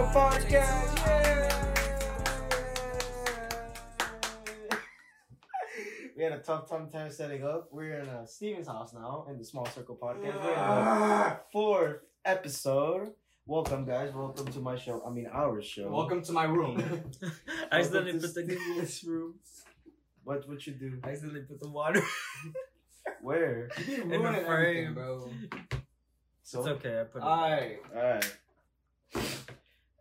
welcome the Podcast. Yay! we had a tough, tough time setting up. We're in uh, Steven's house now in the Small Circle Podcast. We're in the fourth episode. Welcome, guys. Welcome to my show. I mean, our show. Welcome to my room. I accidentally Welcome put the in this room. What? What you do? I accidentally put the water. Where? You be In the ruining frame. everything, bro. So. it's okay. I put it. Alright. Alright.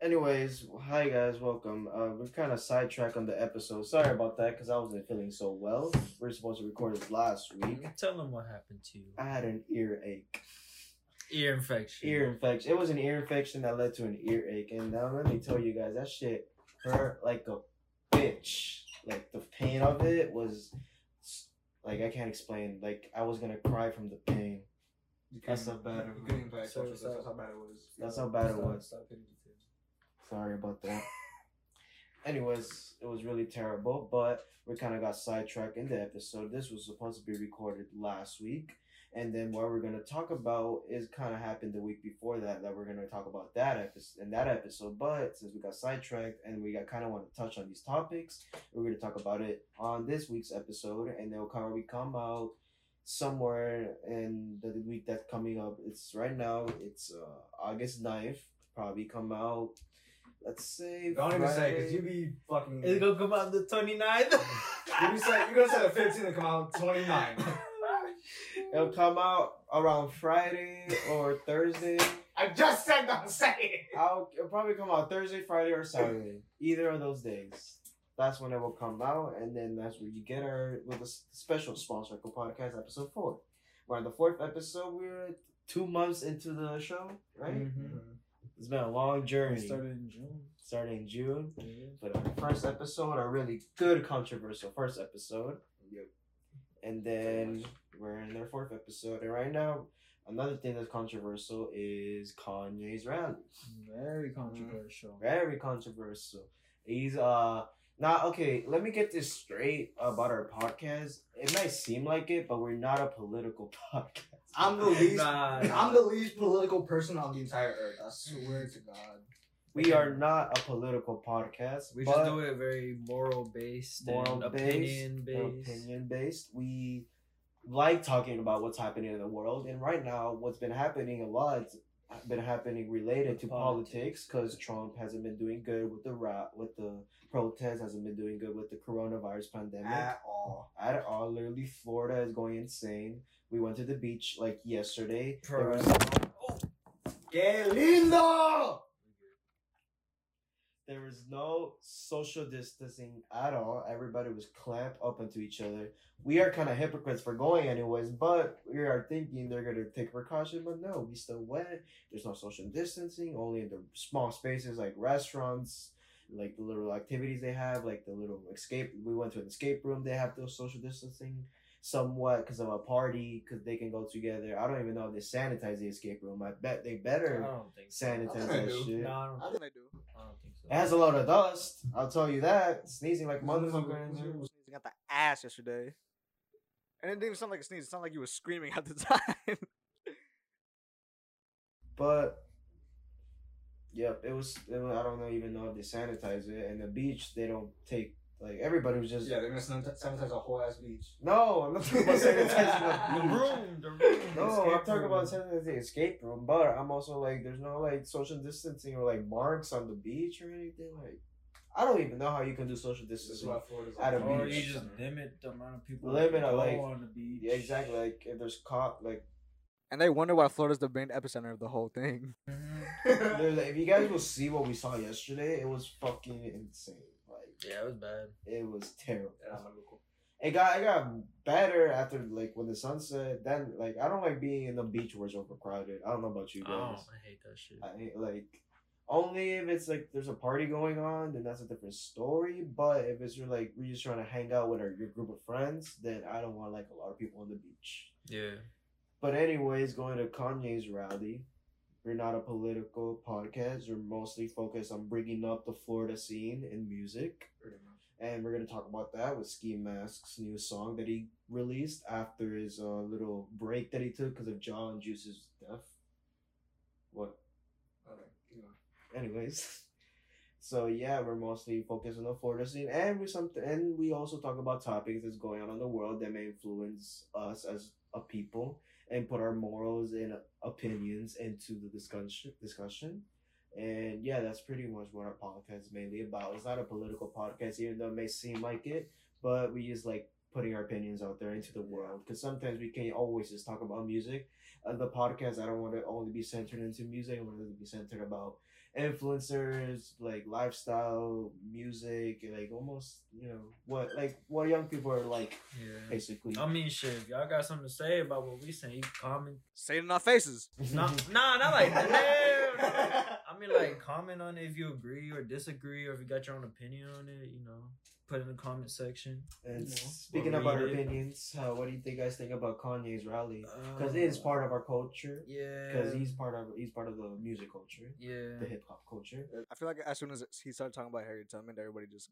Anyways, hi guys, welcome. Uh, we're kind of sidetracked on the episode. Sorry about that, because I wasn't feeling so well. We are supposed to record this last week. Tell them what happened to you. I had an earache. Ear infection. Ear infection. It was an ear infection that led to an earache. And now let me tell you guys, that shit hurt like a bitch. Like the pain of it was, like I can't explain. Like I was gonna cry from the pain. You That's couldn't- bad. You couldn't even pay So- attention. so- That's how bad it was. That's how bad it was. stop hitting the table. Sorry about that. Anyways, it was really terrible, but we kind of got sidetracked in the episode. This was supposed to be recorded last week, and then what we're gonna talk about is kind of happened the week before that. That we're gonna talk about that episode in that episode. But since we got sidetracked and we got kind of want to touch on these topics, we're gonna talk about it on this week's episode, and they'll probably come out somewhere in the week that's coming up. It's right now. It's uh, August 9th. Probably come out. Let's say. Don't even say, because you be fucking. It's gonna come out the 29th. you be say, you're gonna say the 15th and come out 29. It'll come out around Friday or Thursday. I just said don't say it. I'll it'll probably come out Thursday, Friday, or Saturday. Either of those days. That's when it will come out, and then that's where you get our with a special sponsor Podcast episode four. We're on the fourth episode. We're two months into the show, right? Mhm. It's been a long journey. We started in June. started in June. But our first episode, a really good controversial first episode. Yep. And then we're in their fourth episode. And right now, another thing that's controversial is Kanye's rally. Very controversial. Very controversial. He's uh not okay, let me get this straight about our podcast. It might seem like it, but we're not a political podcast. I'm the least. Nah. I'm the least political person on the entire earth. I swear to God. We are not a political podcast. We just do it very moral based moral and based, opinion based. opinion based. We like talking about what's happening in the world, and right now, what's been happening a lot has been happening related to politics because Trump hasn't been doing good with the rap, with the protest, hasn't been doing good with the coronavirus pandemic At all. at all. Literally, Florida is going insane. We went to the beach like yesterday. There Pro- was, oh! Que lindo! There was no social distancing at all. Everybody was clamped up into each other. We are kind of hypocrites for going anyways, but we are thinking they're gonna take precaution. But no, we still went. There's no social distancing. Only in the small spaces like restaurants, like the little activities they have, like the little escape. We went to an escape room. They have those social distancing somewhat because of a party because they can go together. I don't even know if they sanitize the escape room. I bet they I better don't think so. sanitize I think they that do. shit. No, I don't, I think I do. I don't think so. It has a lot of dust. I'll tell you that. Sneezing like Motherfucker motherfucker there. was sneezing at the ass yesterday. And it didn't even sound like a sneeze. It sounded like you were screaming at the time. But yep, it was, it was. I don't know even know if they sanitize it. And the beach, they don't take like everybody was just. Yeah, they're gonna sanitize sanitize a whole ass beach. No, I'm not talking about sanitizing the the room, the room. the No, I'm escape talking room. about sanitizing the escape room. But I'm also like, there's no like social distancing or like marks on the beach or anything. Like, I don't even know how you can do social distancing. why Florida's At a like, Or beach. you just limit the amount of people Limit that a, go like- on the beach. Yeah, exactly. Like if there's caught like and they wonder why Florida's the main epicenter of the whole thing. Mhm. There's, if you guys will see what we saw yesterday, it was fucking insane. Like Yeah, it was bad. it was terrible. Yeah, I'm gonna go cool. It got it got better after like when the sun set. Then like I don't like being in the beach where it's overcrowded. I don't know about you guys. Oh, guys. I hate that shit. I hate, like only if it's like there's a party going on, then that's a different story. But if it's you're like we're just trying to hang out with our your group of friends, then I don't want like a lot of people on the beach. Yeah. But anyways, going to Kanye's rally. We're not a political podcast. We're mostly focused on bringing up the Florida scene in music. And we're going to talk about that with Ski Mask's new song that he released after his uh, little break that he took because of John Juice's death. What? Okay, going. anyways. So yeah, we're mostly focused on the Florida scene, and we some and we also talk about topics that's going on in the world that may influence us as a people and put our morals and opinions into the discussion. Discussion, and yeah, that's pretty much what our podcast is mainly about. It's not a political podcast, even though it may seem like it, but we just like putting our opinions out there into the world because sometimes we can't always just talk about music. Uh, the podcast, I don't want to only be centered into music. I want it to be centered about influencers, like lifestyle, music, like almost you know what like what young people are like Yeah. basically. I mean, shit. If y'all got something to say about what we saying, you can comment. Say it in our faces. Nah, nah, not like that. No, no, no. I mean, like comment on it if you agree or disagree, or if you got your own opinion on it. You know, put in the comment section. and you know, speaking we'll about our opinions, uh, what do you think guys think about Kanye's rally? Because Uh, it is part of our culture. Yeah. Because he's part of he's part of the music culture, Yeah. the hip hop culture. I feel like as soon as he started talking about Harriet Tubman, everybody just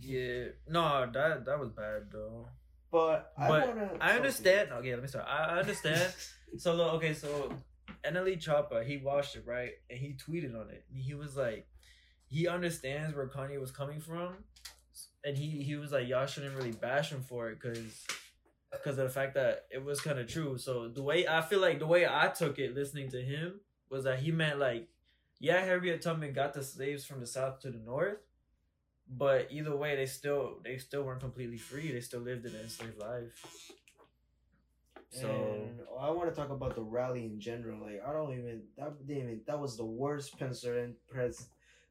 Yeah. No, that that was bad though. But I But wanna. I understand. Okay, let me start. I I understand. so look, okay, so NLE Choppa, he watched it right, and he tweeted on it. And he was like, he understands where Kanye was coming from, and he he was like, y'all shouldn't really bash him for it, cause because of the fact that it was kind of true. So the way I feel like the way I took it, listening to him, was that he meant like, yeah, Harriet Tubman got the slaves from the south to the north. But either way, they still they still weren't completely free. They still lived an enslaved life. So and oh, I want to talk about the rally in general. Like I don't even that didn't even that was the worst president pres,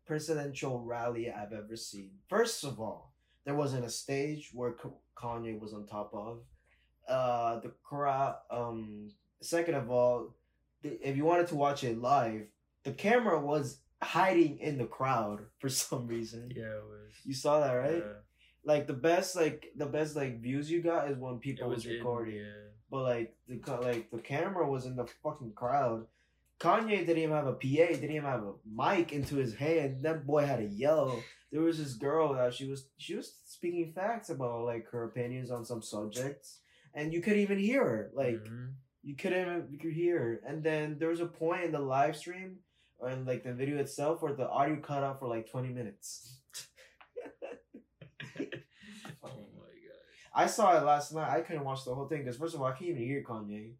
presidential rally I've ever seen. First of all, there wasn't a stage where K- Kanye was on top of. Uh, the crowd. Um, second of all, if you wanted to watch it live, the camera was hiding in the crowd for some reason. yeah, it was. You saw that, right? Yeah, Like the best, like the best, like views you got is when it people was, in- recording yeah. but like the like the camera was in the fucking crowd. Kanye didn't even have a PA, didn't even have a mic into his hand. That boy had to yell. There was this girl that she was she was speaking facts about like her opinions on some subjects, and you couldn't even hear her. Like Mhm. you couldn't even you could hear her. And then there was a point in the live stream or in like the video itself where the audio cut out for like twenty minutes. oh my god. I saw it last night. I couldn't watch the whole thing because first of all, I can't even hear Kanye,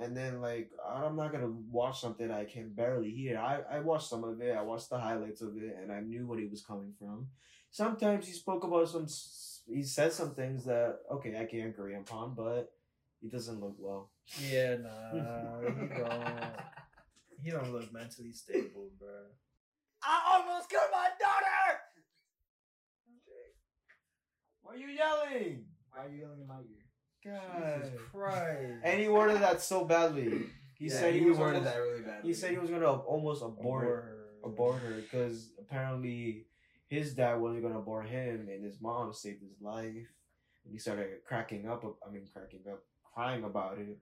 and then like I'm not gonna watch something I can barely hear. I I watched some of it. I watched the highlights of it, and I knew what he was coming from. Sometimes he spoke about some. He said some things that okay, I can't agree upon, but he doesn't look well. Yeah, nah, he don't. He don't look mentally stable, bro. I almost killed my daughter. Why are you yelling? Why are you yelling in my ear? God. Jesus Christ. And he worded that so badly. He Yeah, said he, he was worded almost- that really badly. He said he was gonna almost abort Abort. abort her because apparently his dad wasn't gonna abort him, and his mom saved his life. And he started cracking up. I mean, cracking up, crying about it,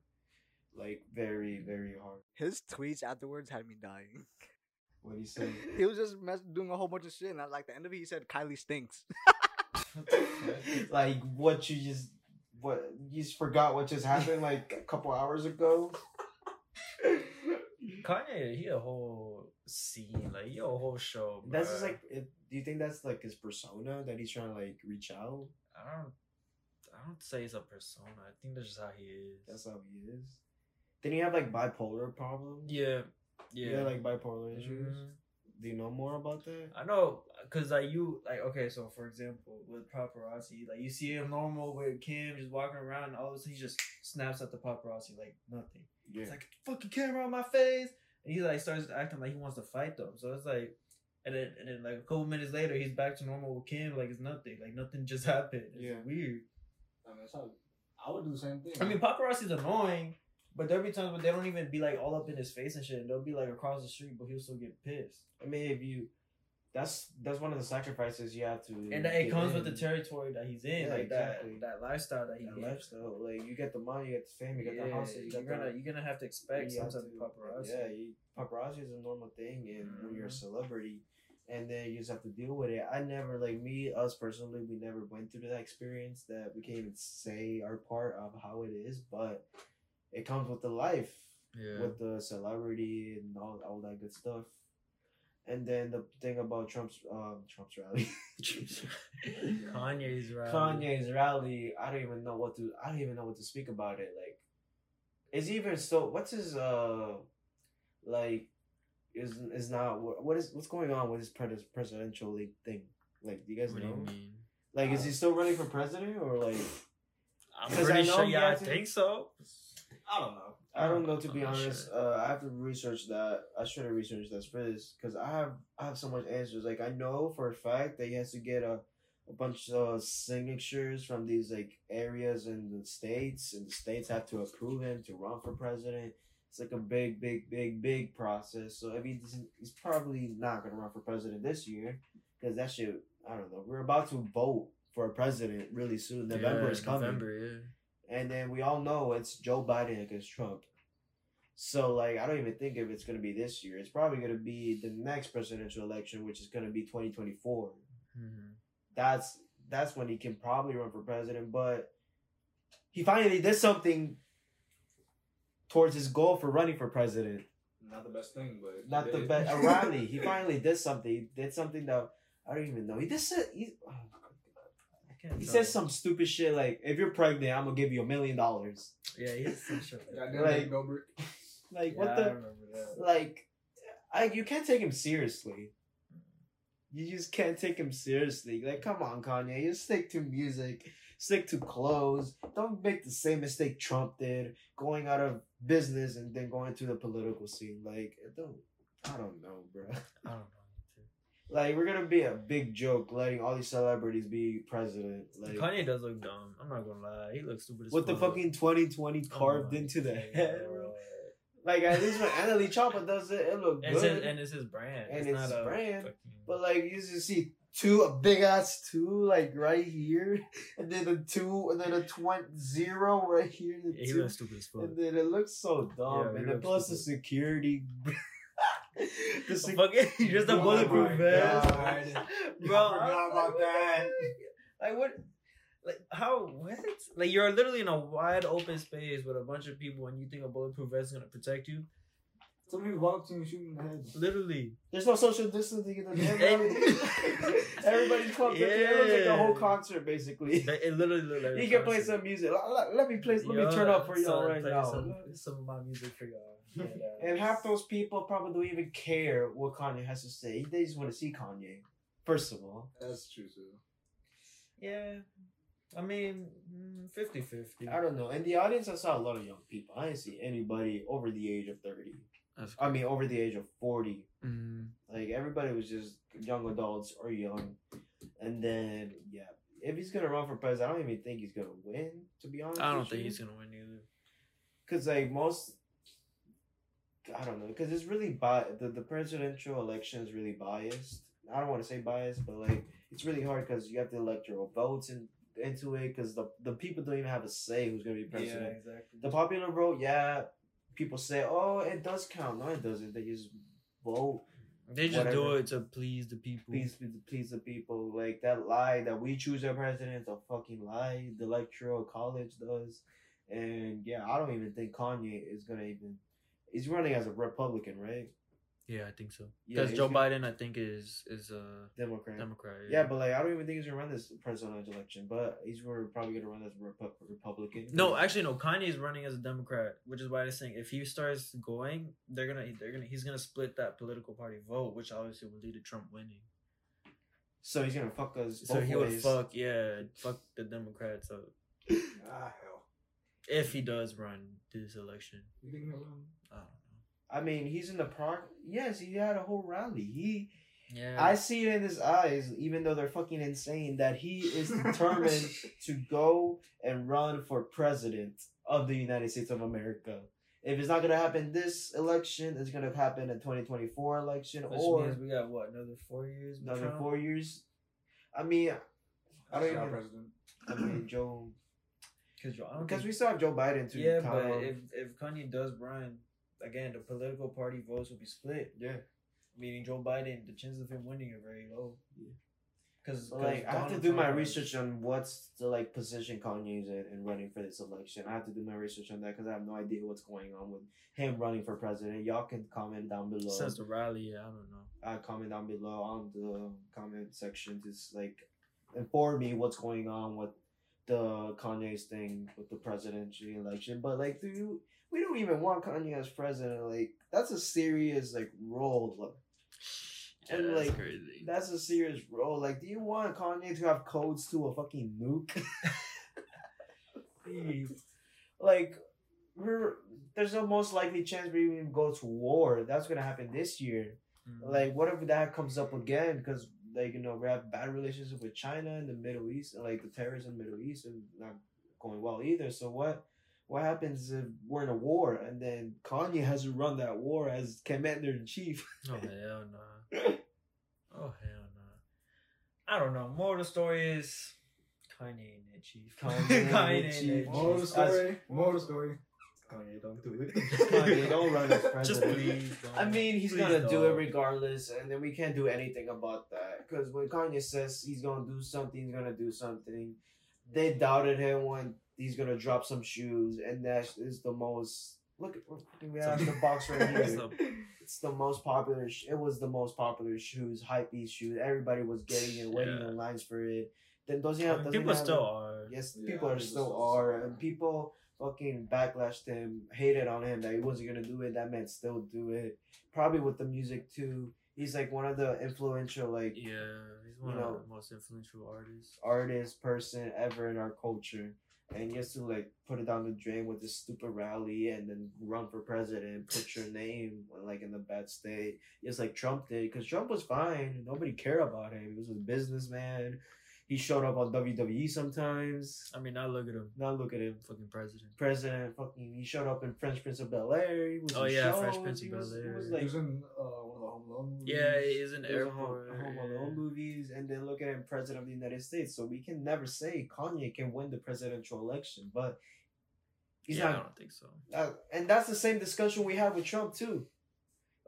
like very, very hard. his tweets afterwards had me dying. What he said. He was just mess- doing a whole bunch of shit, and at like the end of it, he said Kylie stinks. like what you just what you just forgot what just happened like a couple hours ago. Kanye, he a whole scene, like he a whole show. That's just like. It, do you think that's like his persona that he's trying to like reach out? I don't, I don't say it's a persona. I think that's just how he is. That's how he is. Then he have like bipolar problems? yeah, yeah. Yeah, like bipolar issues. Mhm. Do you know more about that? I know, cause like you, like okay, so for example, with paparazzi, like you see him normal with Kim just walking around, and all of a sudden he just snaps at the paparazzi like nothing. Yeah. It's like fucking camera on my face, and he like starts acting like he wants to fight them. So it's like, and then and then like a couple minutes later, he's back to normal with Kim, like it's nothing, like nothing just happened. It's Yeah. weird. I mean, that's how I would do the same thing. I mean, paparazzi's annoying, but there'll be times when they don't even be like all up in his face and shit. And they'll be like across the street, but he'll still get pissed. I mean, if you, that's that's one of the sacrifices you have to. And that, it comes with the territory that he's in, Yeah, like exactly. that that lifestyle that he That in. lifestyle. Like you get the money, you get the fame, you get the Yeah, houses, you you're gonna you're gonna have to expect some type of paparazzi. Yeah, you, paparazzi is a normal thing, and when you're a Mhm. celebrity, and then you just have to deal with it. I never like me, us personally, we never went through that experience that we can't even say our part of how it is, but it comes with the life. yeah. with the celebrity and all, all that good stuff. And then the thing about Trump's um Trump's rally, Kanye's right. Kanye's rally. I don't even know what to. I don't even know what to speak about it. Like, is he even so? What's his uh, like, is is not what is what's going on with his pres- presidential league thing? Like, do you guys What know? you? Like, is he still running for president or like? I'm pretty sure. Yeah, I think so. I don't know. I don't know to be I'm not honest. sure. Uh, I have to research that. I should have researched that for this because I have I have so much answers. Like I know for a fact that he has to get a, a bunch of signatures from these like areas in the states, and the states have to approve him to run for president. It's like a big, big, big, big process. So I mean, he's probably not gonna run for president this year because that shit. I don't know. We're about to vote for a president really soon. November Yeah, is coming. November, yeah. And then we all know it's Joe Biden against Trump. So like I don't even think if it's gonna be this year. It's probably gonna be the next presidential election, which is gonna be twenty twenty four. Mhm. That's that's when he can probably run for president. But he finally did something towards his goal for running for president. Not the best thing, but Not the best a rally. He finally did something. He did something that I don't even know. He did say he, oh, I can't he tell. said some stupid shit like, "If you're pregnant, I'm gonna give you a million dollars." Yeah, he's some shit. like Like- like, Yeah, what the remember that. like I you can't take him seriously. You just can't take him seriously. Like, come on, Kanye, you stick to music, stick to clothes. Don't make the same mistake Trump did, going out of business and then going to the political scene. Like, don't I don't know, bro. I don't know. Like, we're gonna be a big joke letting all these celebrities be president. Like, Kanye does look dumb. I'm not gonna lie. He looks stupid as with the fucking 2020 Oh carved my into the head, bro. Like, at least when NLE Choppa does it, it look And it's, good. his, and it's his brand. And it's, it's not his a brand, fucking- But like you just see two a big ass two like right here, and then a two, and then a twenty zero right here. The Yeah, he two, looks stupid as fuck. and then it looks so dumb. Yeah, and then looks plus the security. the Fucking just a Oh bulletproof vest, bro. I forgot about that. Like what? Like how? What? Like you're literally in a wide open space with a bunch of people, and you think a bulletproof vest is gonna protect you? Somebody walk to you and shoot you in the head. Literally. There's no social distancing in the everybody, everybody's clumped together. It looks like a whole concert basically. Like, It literally looked like You can play some music. Let, let- let me play. Let me turn up for y'all right now. Some, some of my music for y'all. Yeah, that- And half those people probably don't even care what Kanye has to say. They just want to see Kanye. First of all, That's true too. Yeah. I mean, mm, 50 50. I don't know. In the audience, I saw a lot of young people. I didn't see anybody over the age of thirty. I mean, over the age of forty. Mm, Like everybody was just young adults or young. And then yeah, if he's gonna run for president, I don't even think he's gonna win. To be honest, I don't think you. he's gonna win either. Cause like most, I don't know. Cause it's really bi- the the presidential election is really biased. I don't want to say biased, but like it's really hard because you have the electoral votes in, into it. Cause the the people don't even have a say who's gonna be president. Yeah, exactly. The popular vote, yeah, people say, oh, it does count. No, it doesn't. They just vote. They just do it to please the people. Please, please the people. Like that lie that we choose our president is a fucking lie. The electoral college does, and yeah, I don't even think Kanye is gonna even. He's running as a Republican, right? Yeah, I think so. Because he's Joe gonna- Biden, I think, is is a Democrat. Democrat. Yeah, but like I don't even think he's gonna run this presidential election. But he's probably gonna run as a Repu- Republican. no, actually, no. Kanye is running as a Democrat, which is why they're saying if he starts going, they're gonna they're gonna he's gonna split that political party vote, which obviously will lead to Trump winning. so he's gonna fuck us. So both he would fuck yeah, fuck the Democrats up Ah hell. if he does run this election. You think he'll run? I mean, he's in the park. Yes, he had a whole rally. He. Yeah, I see it in his eyes, even though they're fucking insane, that he is determined to go and run for president of the United States of America. If it's not gonna happen this election, it's gonna happen in twenty twenty four election which or means we got what another four years. another Trump? four years. I mean, I don't Our even. president. I mean, Joe, Cause Joe, I because think- we still have Joe Biden to yeah, count but if if Kanye does run again, the political party votes will be split. yeah, Meaning Joe Biden, the chances of him winning are very low. Yeah. Because like I have to do my research on what's the like position Kanye's in and running for this election. I have to do my research on that because I have no idea what's going on with him running for president. Y'all can comment down below. Since the rally, yeah, I don't know. uh, comment down below on the comment section to like inform me what's going on with the Kanye's thing with the presidential election. But like, dude, we don't even want Kanye as president. Like, that's a serious like role. Like, And, that's like, crazy. that's a serious role. Like, do you want Kanye to have codes to a fucking nuke? like, we're there's a most likely chance we even go to war. That's gonna happen this year. Mhm. Like, what if that comes up again? Because like you know we have bad relationship with China and the Middle East, and like the terrorism in the Middle East is not going well either. So what? What happens if we're in a war and then Kanye has to run that war as commander in chief? Oh hell no. Oh hell no. I don't know. More of the story is Kanye and that chief. Kanye and the and chief. that Moral of the chief. story. Moral of the story. Kanye, don't do it. Kanye, don't run as Just president. please. Don't. I mean, he's Please gonna do it don't. regardless, and then we can't do anything about that. Because when Kanye says he's gonna do something, he's gonna do something. They doubted him when he's gonna drop some shoes, and that is the most. Look, at we have the box right here. It's the most popular. Sh- it was the most popular shoes, hype beast shoes. Everybody was getting it, waiting Yeah. in lines for it. Then doesn't I have doesn't people have still it- are. Yes, Yeah, people are still still are, and people fucking backlashed him, hated on him that he wasn't gonna do it. That man still do it. Probably with the music too. He's like one of the influential like Yeah, he's one You know- of the most influential artists. artist person ever in our culture. And just to like put it down the drain with this stupid rally and then run for president, put your name like in the bad state, just like Trump did. Because Trump was fine, nobody cared about him. He was a businessman. He showed up on WWE sometimes. I mean, now look at him, Now look at him, fucking president. president. Fucking, he showed up in French Prince of Bel Air. Oh, yeah, Fresh shows. Prince of He was- he Bel-Air. He like was in uh, one of the Home Alone movies. Yeah, he is an There's Home, airport. Home. Alone movies, and then look at him, president of the United States. So we can never say Kanye can win the presidential election, but he's yeah, I not. don't think so. Uh, and that's the same discussion we had with Trump too.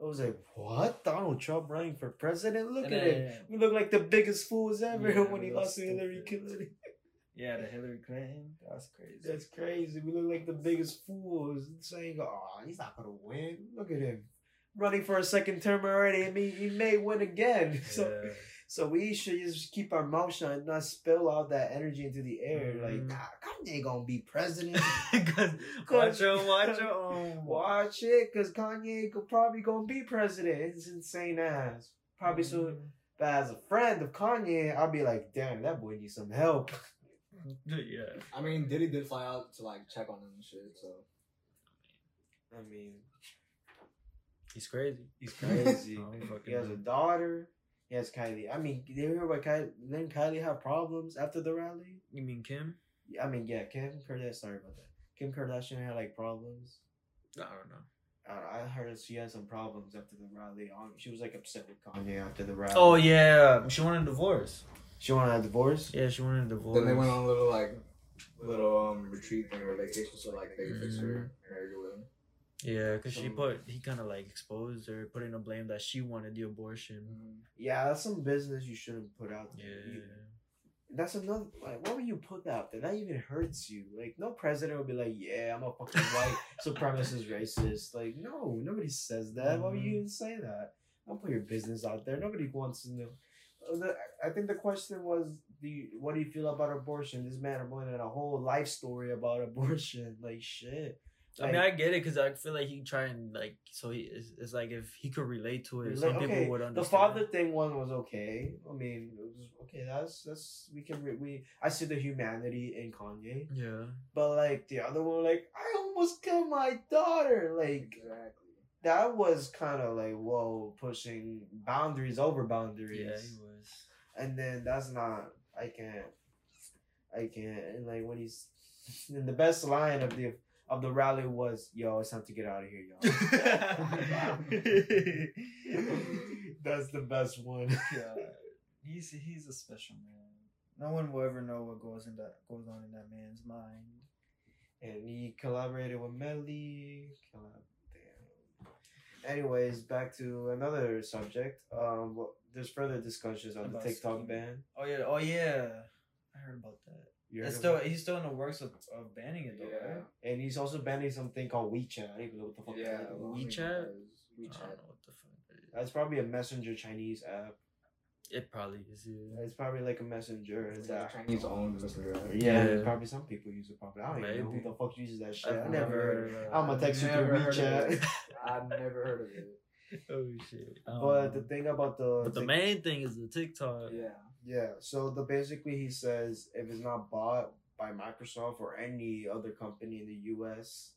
It was like, what? Donald Trump running for president? Look And at it. We look like the biggest fools ever Yeah, when he lost to Hillary. Clinton. Yeah, the Hillary Clinton. That's crazy. That's crazy. We look like the biggest fools saying, "Oh, he's not gonna win." Look at him running for a second term already. I mean, he may win again. Yeah. so we should just keep our mouth shut and not spill all that energy into the air. Mhm. Like, nah, Kanye gonna be president. Cause watch your watch your own. Watch it, cause Kanye could probably gonna be president. It's insane ass. Probably soon. But as a friend of Kanye, I'll be like, damn, that boy needs some help. Yeah. I mean, Diddy did fly out to like check on him and shit. So I mean, He's crazy. he's crazy. He has a daughter. He has Kylie. I mean, did you hear about Kylie? Didn't Kylie have problems after the rally? You mean Kim? I mean, yeah, Kim Kardashian. Sorry about that. Kim Kardashian had like problems. I don't know. I I heard she had some problems after the rally. Um, She was like upset with Kanye after the rally. Oh yeah, she wanted a divorce. she wanted a divorce. Yeah, she wanted a divorce. then they went on a little like little um retreat thing or vacation, so like they fixed her Mm-hmm. married her with him. Yeah, because she put he kind of like exposed her, putting the blame that she wanted the abortion. Yeah, that's some business you shouldn't put out there. Yeah. either. That's another like why would you put that out there? That even hurts you. Like no president would be like, Yeah, I'm a fucking white supremacist racist. Like, no, nobody says that. Why would you Mhm. even say that? Don't put your business out there. Nobody wants to know. Uh, the- I think the question was, the what do you feel about abortion? This man in a whole life story about abortion. Like shit. I mean, I get it because I feel like he try and like so he it's, it's like if he could relate to it, some Like, people okay, would the father thing one was okay. I mean, it was okay. That's that's we can re- we I see the humanity in Kanye, Yeah. but like the other one, like I almost killed my daughter. Like Exactly. that was kind of like whoa, pushing boundaries over boundaries. Yeah, he was. and then that's not. I can't. I can't. And like when he's, and the best line of the of the rally was, "Yo, it's time to get out of here, y'all." That's the best one. He's he's a special man. No one will ever know what goes in that goes on in that man's mind. And he collaborated with Melly. Damn. Anyways, back to another subject. Um, well, there's further discussions on the TikTok ban. Oh yeah, oh yeah. I heard about that. You It's still he's still in the works of, of banning it though, Yeah. right? and he's also banning something called WeChat. I don't even know what the fuck Yeah. that is. well, WeChat? I I don't WeChat. know what the fuck that is. That's probably a messenger Chinese app. It probably is. Yeah. It's probably like a messenger. It's that? like Chinese owned messenger. app. Yeah, Yeah. probably some people use it. Probably I don't even know who the fuck uses that shit. I've I never. heard of it. I'm gonna I've text you through never heard of WeChat. I've never heard of it. Oh shit. But the Um, thing about the but the Tik- main thing is the TikTok. Yeah. Yeah, so the basically he says if it's not bought by Microsoft or any other company in the US,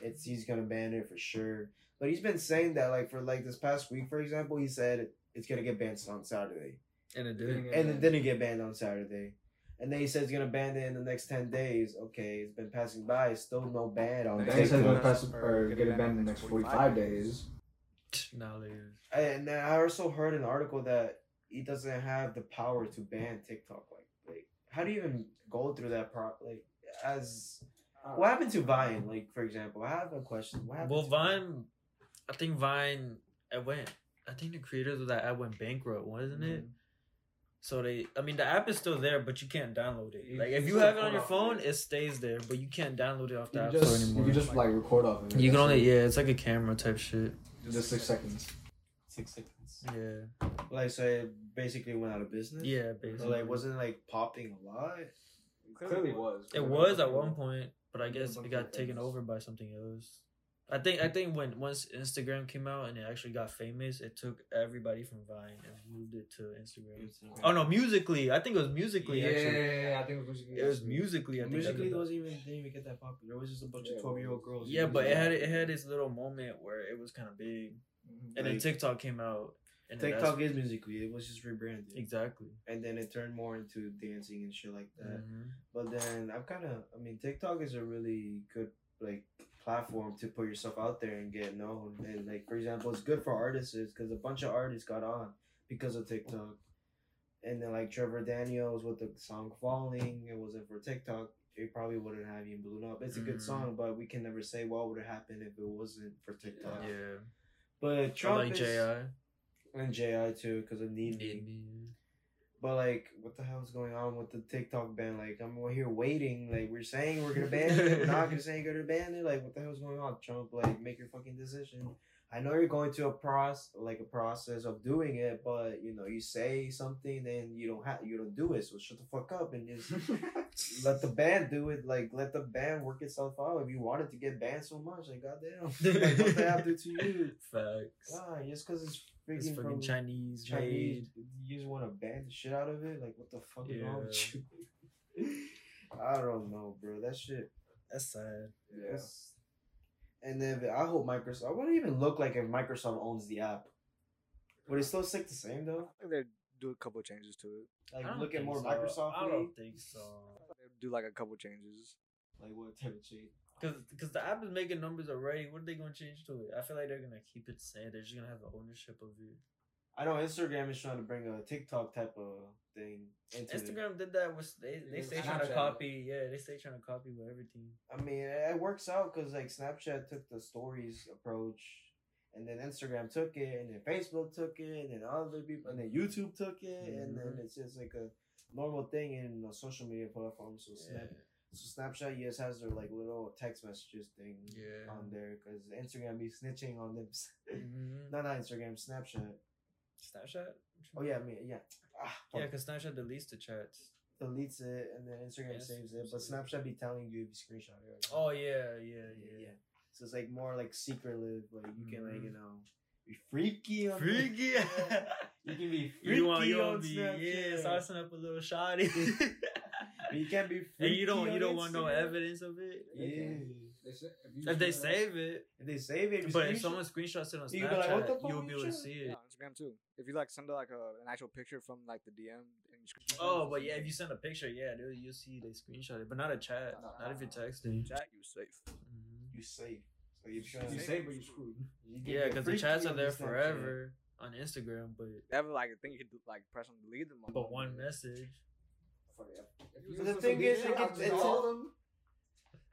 it's he's gonna ban it for sure. But he's been saying that like for like this past week, for example, he said it's gonna get banned on Saturday. And it Didn't get And it banned. didn't get banned on Saturday. And then he says he's gonna ban it in the next ten days. Okay, it's been passing by, It's still no ban on And then he said TikTok. gonna pass or get it banned in the next 45 days. Nowadays. And then I also heard an article that he doesn't have the power to ban TikTok. Like, like how do you even go through that pro? Like, as uh, what happened to Vine? Like, for example, I have a question. What happened? Well, to Vine, I think Vine, it went. I think the creators of that app went bankrupt, wasn't it? Mm-hmm. So they, I mean, the app is still there, but you can't download it. You- Like if you have it on your phone, it. it stays there, but you can't download it off the You app can store just, you can just like record off of it. You can only, it. yeah, it's like a camera type shit. Just six seconds. Six seconds. Yeah, Like, so it basically went out of business. yeah, So, basically. like, wasn't like popping a lot. It clearly was. It was at one point, but I guess it got taken things. over by something else. I think I think when once Instagram came out and it actually got famous, it took everybody from Vine and moved it to Instagram. Oh no, Musical.ly. I think it was Musical.ly yeah, actually. Yeah, I think it was Musical.ly. It was Musical.ly. I think Musical.ly, that it wasn't even didn't even get that popular. It was just a bunch Yeah, of twelve year old girls. Yeah, but it had it. it had its little moment where it was kind of big, Mhm. and then TikTok came out. And TikTok is Musical.ly. It was just rebranded, exactly. and then it turned more into dancing and shit like that. Mhm. But then I'm kind of, I mean, TikTok is a really good like platform to put yourself out there and get known. And like for example, it's good for artists because a bunch of artists got on because of TikTok. And then like Trevor Daniels with the song "Falling," it wasn't for TikTok. It probably wouldn't have even blown up. It's a good song, but we can never say what would have happened if it wasn't for TikTok. Yeah. But Or Trump like is, Ji. And Ji too because of Need Me. But like, what the hell is going on with the TikTok ban? Like, I'm here waiting. Like, we're saying we're gonna ban it. We're not gonna say you're gonna ban it. Like, what the hell's going on, Trump? Like, make your fucking decision. I know you're going to a process, like a process of doing it, but you know, you say something, then you don't have, you don't do it. So shut the fuck up and just let the ban do it. Like, let the ban work itself out. If you wanted to get banned so much, like, goddamn, like, what the hell do to you? Facts. Ah, just because it's freaking, It's from freaking Chinese, Chinese, made. you just want to ban the shit out of it? Like, what the fuck is wrong with you? I don't know, bro. That shit. That's sad. Yeah. That's, and then I hope Microsoft. I wouldn't even look like if Microsoft owns the app. Would it still stick the same though? I think they do a couple changes to it. Like look at more so. Microsoft. I don't think so. They do like a couple changes. Like what type of change? Cause, Cause the app is making numbers already. What are they gonna change to it? I feel like they're gonna keep it same. They're just gonna have the ownership of it. I know Instagram is trying to bring a TikTok type of thing into it. Instagram did that with they they Yeah, stay trying to copy. Yeah, they stay trying to copy with everything. I mean, it works out because like Snapchat took the stories approach, and then Instagram took it, and then Facebook took it, and then other people, and then YouTube took it, and mm-hmm. then it's just like a normal thing in a social media platform. So Snap, so Snapchat yes has their like little text messages thing Yeah. on there because Instagram be snitching on them. Mhm. no, not Instagram, Snapchat. Snapchat. Oh yeah, I mean yeah. Ah, Yeah, cause Snapchat deletes the chats. deletes it and then Instagram saves it, but. Snapchat be telling you if you screenshot it. not. Oh yeah, yeah, yeah, yeah. So it's like more like secretive. Like you can like Mhm. you know be freaky on Freaky. You can be freaky you want you on want to be Snapchat. yeah, saucing up a little shoddy. But you can't be freaky. and you don't you don't want no evidence of it. Yeah. They if, If they save it, If they save it, but if someone screenshots it on You like, Snapchat, you'll you be able to showing? see Yeah, it. on Instagram too. If you like send like a, an actual picture from like the DM and you Oh, but yeah, if you send a picture, yeah, dude, you'll see they screenshot it, but not a chat, not if you're texting. chat, you safe. Mhm. you safe. So you're trying You to but you screwed. you Yeah, because the chats are there forever on Instagram, but They have like a thing you could do, like press on delete them. on but one one message. Fuck it. If But you the thing is, it there, gets- it's all- them.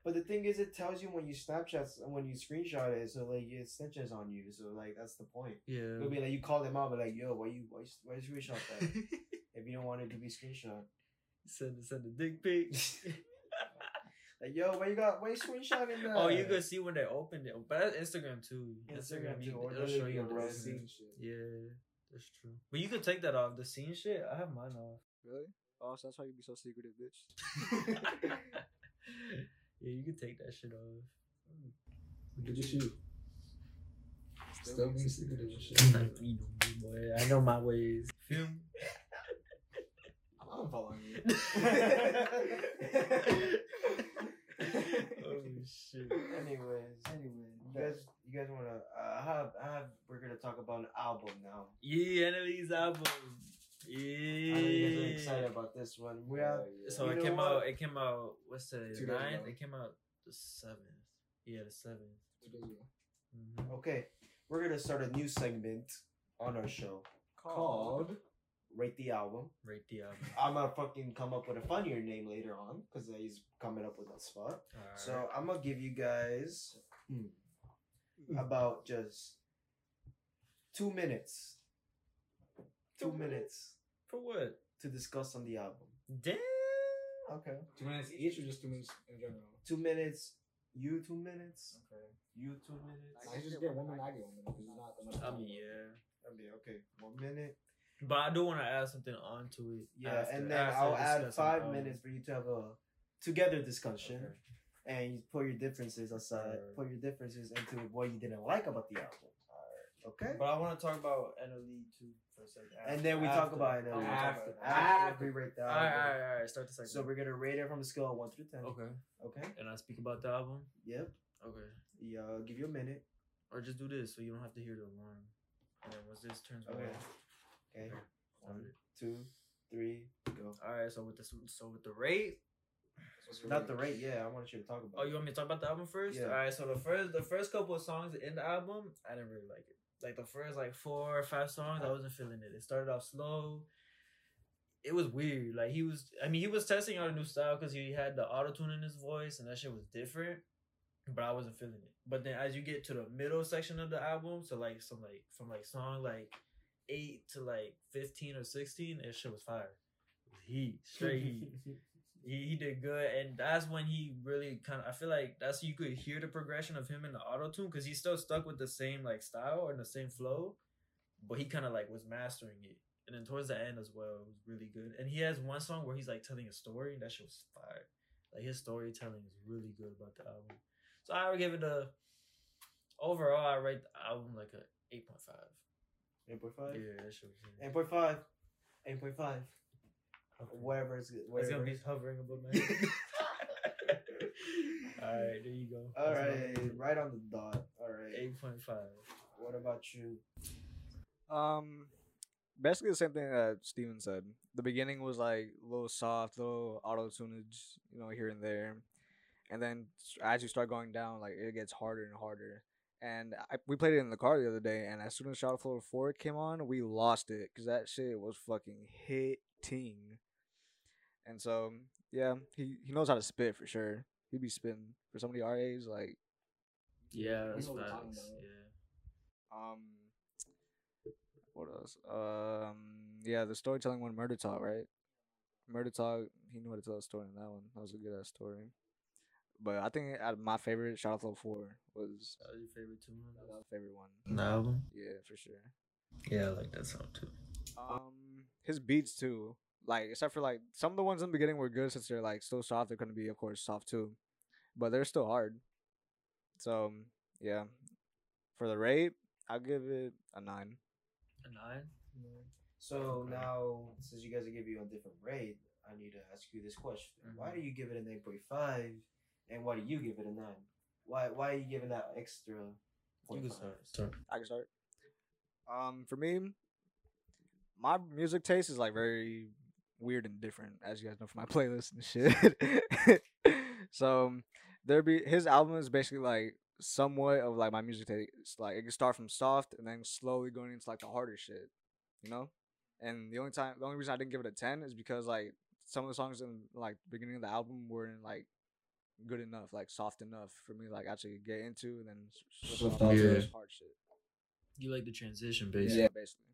But the thing is, it tells you when you Snapchat when you screenshot it, so like it snitches on you. So like that's the point. Yeah. It'll be like you call them out, but like, yo, why you why why you screenshot that if you don't want it to be screenshot? send send the dick pic. Like, yo, why you got why you screenshotting that? oh, you could see when they opened it, but that's Instagram too. Instagram you, too, or it'll it'll show you the scene. scene. shit. Yeah, that's true. But you could take that off. The scene shit, I have mine off. Really? Oh, so that's why you be so secretive, bitch. yeah, you can take that shit off. Look at you. Still being secretive and shit. you know me, boy. I know my ways. Feel me? I'm following you. oh shit. Anyways, Anyway, you guys, you guys wanna? Uh, I have, I have. We're gonna talk about an album now. Yeah, NLE's album. I know you guys are Yeah. excited about this one. We have. So You it came what? out. It came out. What's the Two ninth? It came out the seventh. Yeah, the seventh. Two days ago. Mm-hmm. Okay, we're gonna start a new segment on our show. Called. Rate the album. Rate the album. I'm gonna fucking come up with a funnier name later on because he's coming up with that spot. So I'm gonna give you guys hmm, about just two minutes. Two Two minutes for what? to discuss on the album. Damn. Okay. Two minutes each or just two minutes in general? Two minutes. You two minutes. Okay. You two minutes. I just get one minute, I get one minute because it's not that much. I mean, yeah. I mean, okay, one minute. But I do want to add something onto it. Yeah, after- and then I'll add five the album. minutes for you to have a together discussion, Okay. and you put your differences aside. Alright. Put your differences into what you didn't like about the album. Okay. But I want to talk about NLE too for a second. And then we talk about it Oh, we'll After. about after we rate the album. right, all right, all right. Start the second. So we're gonna rate it from a scale of one through ten. okay. Okay. And I speak about the album. Yep. Okay. Yeah. I'll give you a minute. Or just do this so you don't have to hear the alarm. And then once this turns Okay. red, Okay. One, started. two, three, go. All right. So with the so with the rate. What's your Not the rate? rate. Yeah, I want you to talk about. Oh, you want me to talk about the album first? Yeah. All right. So the first the first couple of songs in the album, I didn't really like it. Like the first like four or five songs, I wasn't feeling it. It started off slow. It was weird. Like he was, I mean, he was testing out a new style because he had the auto tune in his voice, and that shit was different. But I wasn't feeling it. But then as you get to the middle section of the album, so like some like from like song like eight to like fifteen or sixteen, that shit was fire. Heat, straight heat he, he did good and that's when he really kind of i feel like that's you could hear the progression of him in the auto tune because he's still stuck with the same like style and the same flow but he kind of like was mastering it and then towards the end as well it was really good and he has one song where he's like telling a story and that shit was fire like his storytelling is really good about the album so i would give it a overall i rate the album like a 8.5 Eight point five. yeah that shit. Eight point five. Eight point five. Okay. Whatever is it's whatever. gonna be hovering above my head all right there you go All That's right, rating. right on the dot. All right. Eight point five. What about you? Um, basically the same thing that Steven said. The beginning was like a little soft, little auto tunage, you know, here and there, and then as you start going down, like it gets harder and harder. And I, we played it in the car the other day, and as soon as Shotta Flow Four came on, we lost it because that shit was fucking hitting. And so, yeah, he he knows how to spit for sure. He'd be spitting for somebody our age, like Yeah, that's what facts. Yeah. Um, what else? Um, yeah, the storytelling one, Murder Talk, right? Murder Talk, he knew how to tell a story in that one. That was a good ass story. But I think out of my favorite, Shotta Flow Four was That was your favorite tune? that was my favorite one. The album? Yeah, for sure. Yeah, I like that song too. Um, his beats too, like except for like some of the ones in the beginning were good since they're like still soft. They're gonna be of course soft too, but they're still hard. So um, yeah, for the rate, I'll give it a nine. A nine? So now, since you guys are giving you a different rate, I need to ask you this question: Why Mhm. do you give it an eight point five, and why do you give it a nine? Why Why are you giving that extra? You can start. Start. I can start. Um, for me, my music taste is like very weird and different, as you guys know from my playlist and shit. so there be his album is basically like somewhat of like my music taste. Like it can start from soft and then slowly going into like the harder shit, you know. And the only time, the only reason I didn't give it a ten is because like some of the songs in like the beginning of the album weren't like good enough, like soft enough for me, like actually get into, and then s- switch off onto to hard shit. You like the transition, basically. Yeah. basically.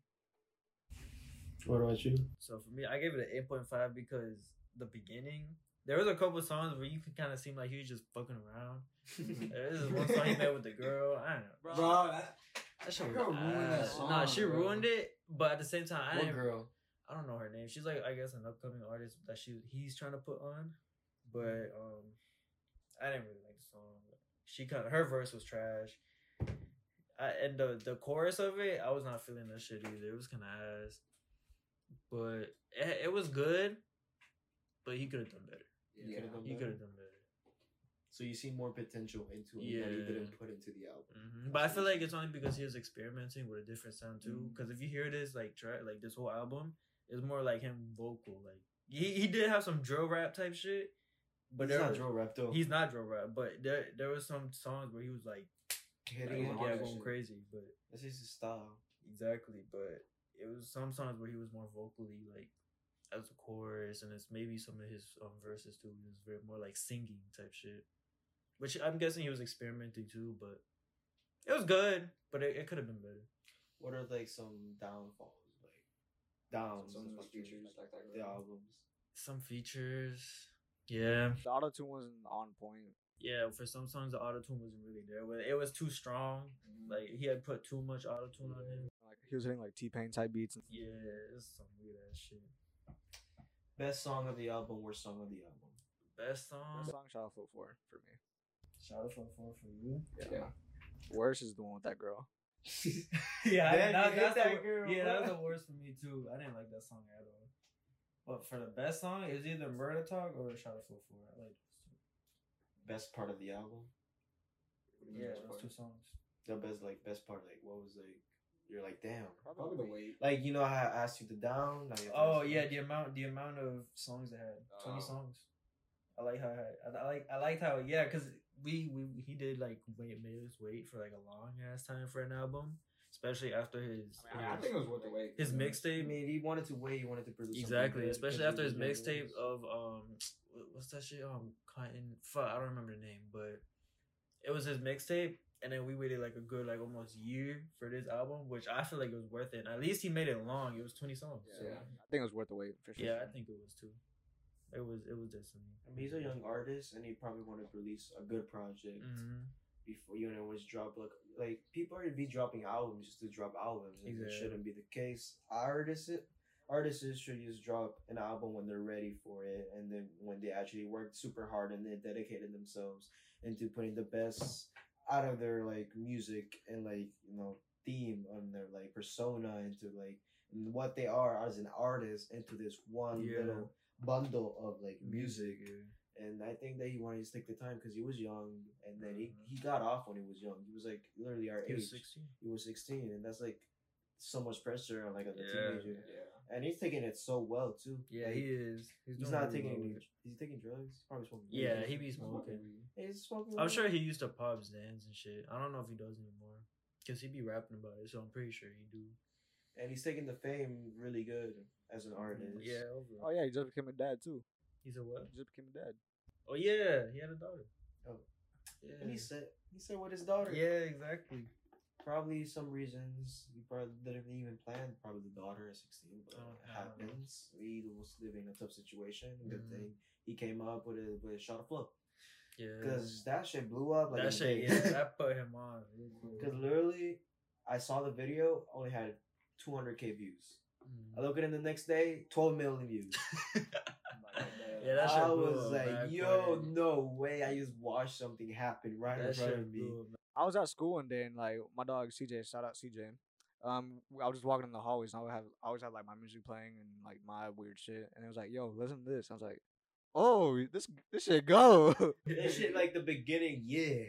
What about you? So for me, I gave it an eight point five because the beginning. There was a couple songs where you could kind of seem like he was just fucking around. There's this one song he made with the girl. I don't know. Bro, that, That shit That was girl ruined that ass. Nah, she bro. ruined it, but at the same time, I What didn't. girl? I don't know her name. She's like I guess an upcoming artist that she he's trying to put on, but um, I didn't really like the song. She kind of her verse was trash. I, and the the chorus of it, I was not feeling that shit either. It was kind of ass, but it, it was good. But he could have done better. yeah. could've He could have done better. So you see more potential into it that he didn't put into the album. hmm But I feel like it's only because he was experimenting with a different sound too. Mm. Because if you hear this like track, like this whole album, it's more like him vocal. Like he, he did have some drill rap type shit, but But there he's not was- drill rap though. He's not drill rap, but there there was some songs where he was like, hitting like, it yeah, hard. going crazy. But That's his style. exactly, but it was some songs where he was more vocally like as a chorus, and it's maybe some of his um, verses too. He was very more like singing type shit, which I'm guessing he was experimenting too. But it was good, but it, it could have been better. What are like some downfalls, like downs Some of of his like, features, the- like that. the albums? Some features, yeah, The auto tune wasn't on point. yeah. For some songs, the auto tune wasn't really there. But it was too strong. Like he had put too much auto tune on him. Like he was hitting like T Pain type beats and Yeah, it's some weird ass shit. Best song of the album, worst song of the album. Best Best song. song Shotta Flow for for me. Shout out for four for you. Yeah. Worst is the one with that girl. yeah, I- that, that's that the, girl, yeah, that was the worst for me too. I didn't like that song at all. But for the best song, it was either Murder Talk or Shotta Flow Four. I like. Best part of the album. Yeah, those two songs. The best like best part, like what was like you're like damn. Probably the weight. Like you know how I asked you to down. Now you have Oh yeah, me. the amount the amount of songs they had. twenty songs. I like how I, I like I liked how yeah, cause we we he did like wait made us wait for like a long ass time for an album, especially after his I, mean, I think it was worth the wait. his mixtape, I mean, he wanted to wait. He wanted to produce Exactly, especially after his mixtape of um, what's that shit? Um, Cotton. Fuck, I don't remember the name, but it was his mixtape, and then we waited like a good like almost year for this album, which I feel like it was worth it. At least he made it long. It was twenty songs. Yeah. so- Yeah. I think it was worth the wait for sure. yeah, I think it was too. It was it was destiny. I mean, he's a young artist, and he probably wanted to release a good project Mm-hmm. before you know it was drop like like people are be dropping albums just to drop albums, and it shouldn't be the case. Artists, artists should just drop an album when they're ready for it, and then when they actually worked super hard and they dedicated themselves into putting the best out of their like music and like you know theme on their like persona into like what they are as an artist into this one Yeah. little bundle of like music yeah. and I think that he wanted to take the time because he was young, and then he, Mhm. he got off when he was young. He was like literally our He age. was sixteen. He was sixteen, and that's like so much pressure on like a Yeah. teenager. Yeah. And he's taking it so well too. Yeah, Like, he is. He's, doing not really taking well any. with it. He's taking drugs. He's probably smoking. weed. Yeah, he be He's smoking. He's smoking. I'm sure he used to pop Zans and shit. I don't know if he does anymore. Cause he be rapping about it, so I'm pretty sure he do. and he's taking the fame really good as an mm, artist. Yeah, Oh yeah, he just became a dad too. He's a what? He just became a dad. Oh yeah, he had a daughter. Oh. Yeah. And he said he said with his daughter. yeah, exactly. Probably some reasons he probably didn't even plan. Probably the daughter at sixteen, but Oh, it I don't know. happens. He was living in a tough situation. Good Mhm. thing he came up with a with a Shotta Flow Yeah. because that shit blew up. Like that in shit, yeah, that put him on. Because literally, I saw the video only had 200k views. I Mm. look at it the next day, 12 million views. Yeah, that shit I blew was up like, mad yo, no way! I just watched something happen right in front shit of me. blew up. I was at school one day and like my dog CJ, shout out CJ. Um, I was just walking in the hallways and I would have I always had like my music playing and like my weird shit and it was like, yo, listen to this. I was like, oh, this this shit go. that shit, like the beginning, yeah,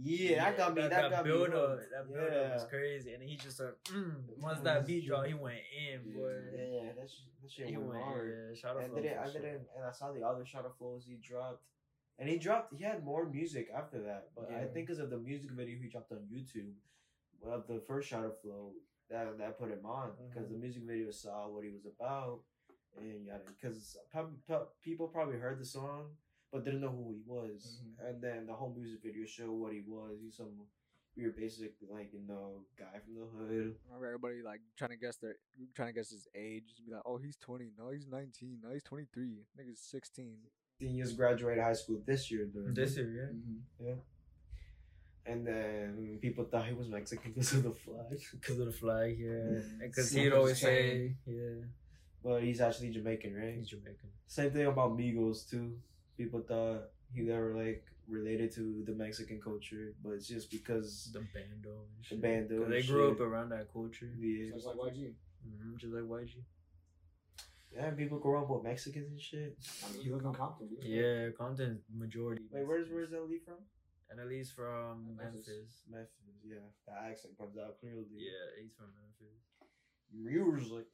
yeah, that got me. That, got build me. up, hooked. that build up was crazy, and he just started. Mm, once Mm, that beat true. dropped, he went in, boy. Yeah, that shit, that shit He went went hard. in. Yeah, shout out and Flo then it, and sure. then and I saw the other Shotta Flows he dropped, and he dropped. He had more music after that, but I think because of the music video he dropped on YouTube, well, the first Shotta Flow that that put him on because Mm-hmm. the music video saw what he was about, and yeah, because people probably heard the song, but didn't know who he was. Mhm. And then the whole music video showed what he was. He's some weird, basic, like you know, guy from the hood. Remember everybody like trying to guess their trying to guess his age. Just be like, oh, he's twenty. No, he's nineteen. No, he's twenty three. Nigga's sixteen. He just graduated high school this year. Though. This year, yeah. Mm-hmm. And then people thought he was Mexican because of the flag, Because of the flag, yeah. Because he'd always say, yeah, but he's actually Jamaican, right? he's Jamaican. Same thing about Migos too. People thought he they were like related to the Mexican culture, but it's just because The bando and the shit. bando. 'Cause and they grew shit. up around that culture. Yeah, Just like YG. hmm just like YG. Yeah. People grow up with Mexicans and shit. I mean, he lives in Compton. dude. Yeah, Compton majority. Wait, where's where's NLE from? And at from Memphis. Memphis. Memphis. Yeah, the accent comes out clearly. Yeah, he's from Memphis. music.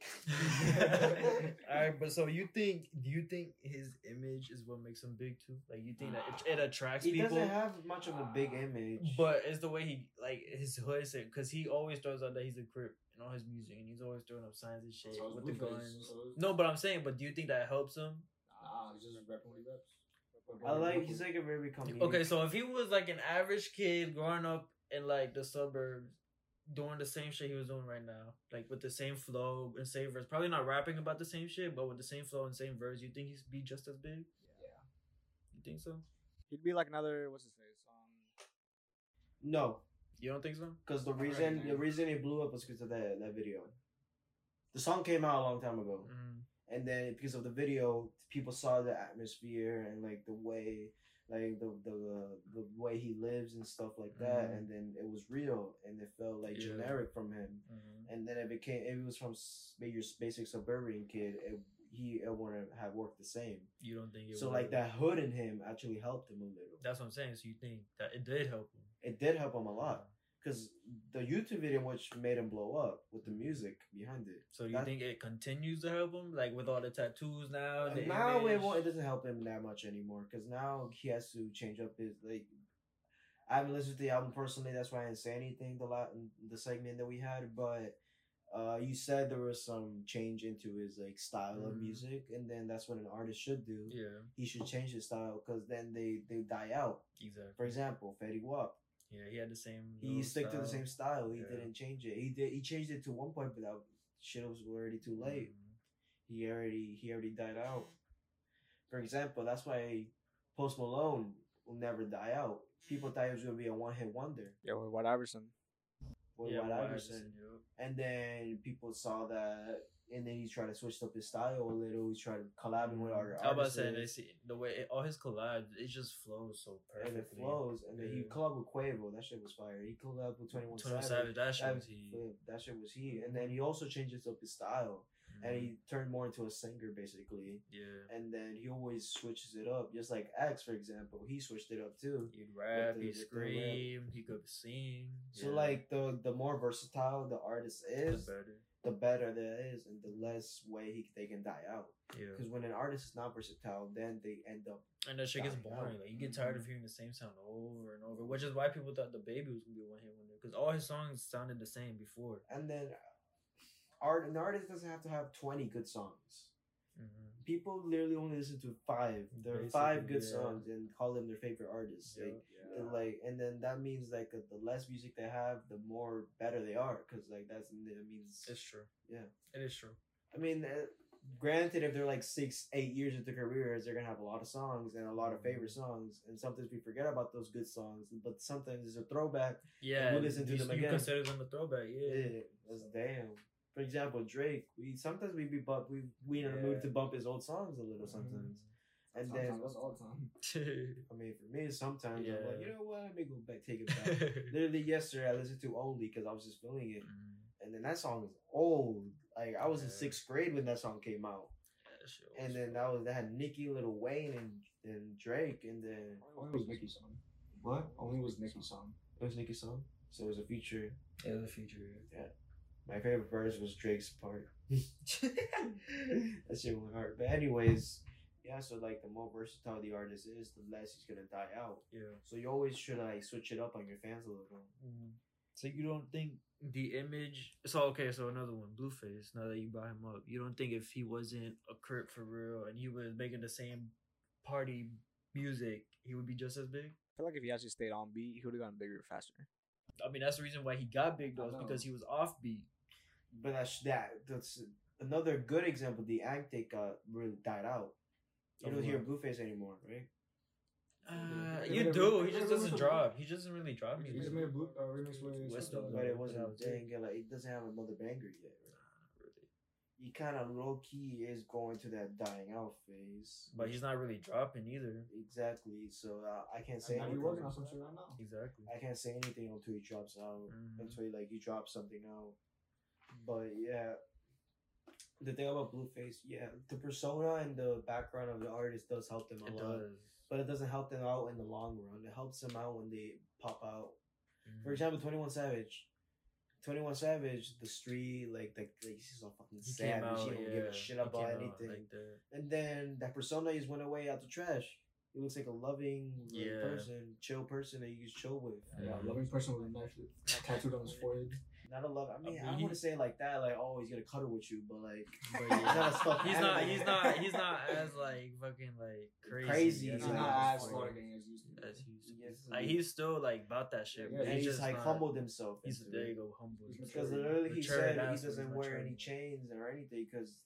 Alright, but so you think? Do you think his image is what makes him big too? Like you think that it, it attracts he people? He doesn't have much of a big image, But it's the way he like his hood said because he always throws out that he's a crip in all his music and he's always throwing up signs and shit So with the guns. so No, but I'm saying, but do you think that helps him? Ah, he's just rapping what he raps. I like he's like a very comedic. Okay, so if he was like an average kid growing up in like the suburbs, doing the same shit he was doing right now, like with the same flow and same verse, probably not rapping about the same shit, but with the same flow and same verse, you think he'd be just as big? Yeah. You think so? He'd be like another what's his face? Um, no, You don't think so? because the reason the reason it blew up was because of that that video. The song came out a long time ago. Mm. and then because of the video, people saw the atmosphere and like the way, like the the the way he lives and stuff like that, Mhm. and then it was real and it felt like Yeah. generic from him, Mm-hmm. and then it became it was from s- your basic suburban kid. It, he it wouldn't have worked the same. You don't think it So would- like that hood in him actually helped him a little. That's what I'm saying. So you think that it did help him? It did help him a lot because the YouTube video which made him blow up with the music behind it. So you think it continues to help him, like with all the tattoos now? The now it, won't, it doesn't help him that much anymore because now he has to change up his like. I haven't listened to the album personally. That's why I didn't say anything the lot the segment that we had. But uh, you said there was some change into his like style of Mhm. music, and then that's what an artist should do. Yeah, He should change his style because then they they die out. exactly. For example, Fetty Wap, Yeah, he had the same. he little stick to the same style. He Yeah. didn't change it. He did. He changed it to one point, but that shit was already too late Mhm. he already he already died out. For example, that's why Post Malone will never die out. People thought he was gonna be a one hit wonder yeah, with White Iverson. with Yeah, White White Iverson. Iverson, yup. And then people saw that and then he's trying to switch up his style a little, he's trying to collab with other artists. I was about to say they artists. see the way it, all his collabs, it just flows so And perfectly. it flows, and then he Yeah. collabed with Quavo. That shit was fire. He collabed with Twenty One 21 Savage. Savage, that shit That, was he. that shit was he. And then he also changes up his style, and he mm-hmm. turned more into a singer basically. yeah. and then he always switches it up. Just like X, for example, he switched it up too. He'd rap, the- he'd scream, he could sing. So yeah. like the the more versatile the artist is, the better. The better that is, and the less way he they can die out. Yeah. Because when an artist is not versatile, then they end up. And that shit gets dying out. boring. Like you get tired of hearing the same sound over and over, which is why people thought the baby was gonna be one hit wonder because all his songs sounded the same before. And then art an artist doesn't have to have twenty good songs. Mm-hmm. People literally only listen to five. There are five good yeah. songs and call them their favorite artists. Like, Yeah. and, like and then that means like the less music they have the more better they are because like that's that means It's true. Yeah. it is true. i mean uh, granted if they're like six eight years into careers they're gonna have a lot of songs and a lot of favorite songs and sometimes we forget about those good songs but sometimes it's a throwback Yeah, we'll listen to you, them you again. consider them a throwback. Yeah, yeah that's damn for example drake we sometimes we be bump we we in the mood to bump his old songs a little sometimes and then Sometimes, that's all time. i mean for me sometimes i'm like you know what let me go back take it back literally yesterday I listened to only because I was just feeling it, Mhm. and then that song is old. Like I was in sixth grade when that song came out, shit and then that was that had Nicki, Lil Wayne, and and Drake, and then Only was Nicki's song. what? Only was Nicki's song. It was Nicki's song, so it was a feature. It was a feature. My favorite verse was Drake's part. that shit went hard. But anyways, yeah. So like the more versatile the artist is, the less he's gonna die out. Yeah. So you always should like switch it up on your fans a little. Mm-hmm. So you don't think the image? So okay, so another one, Blueface. Now that you brought him up, you don't think if he wasn't a crip for real and he was making the same party music, he would be just as big. I feel like if he actually stayed on beat, he would have gotten bigger faster. I mean, that's the reason why he got big though, is because he was off beat. But that's that. That's another good example. The Anktik got really died out. You Of don't hear? Blueface anymore, right? Uh, you do. He just doesn't yeah. drop. He doesn't really drop He music. just made a blue uh, remix with With Snoop But it wasn't. that was it. Dang, like it doesn't have another banger yet. He kind of low key is going to that dying out phase. But he's not really dropping either. exactly. So uh, I can't say And anything. you're working on some shit right now. Exactly. I can't say anything until he drops out. Mhm. Until he, like he drops something out. But yeah, the thing about Blueface, yeah, the persona and the background of the artist does help them a It lot. does. But it doesn't help them out in the long run. It helps them out when they pop out. For Mhm. example, Twenty One Savage. Twenty One Savage, the street, like like, like he's so fucking He savage. out. he don't yeah, give a shit about anything. Like and then that persona just went away out the trash. He looks like a loving Yeah. person, chill person that you can chill with. Yeah, Mhm. loving person with a knife tattooed on his forehead. Not a love. I mean, mean, I don't he- want to say like that. Like, oh, he's gonna cuddle with you, but like, But He's not as fucking he's not. He's not. He's not as like fucking like crazy. Crazy, as He's not as before. as he used to. As he used to. Yes, Like he's still like about that shit. Yeah, but and he's just like not- humbled himself. He's into there. You go humble. He's Because literally he said he doesn't wear any chains or anything because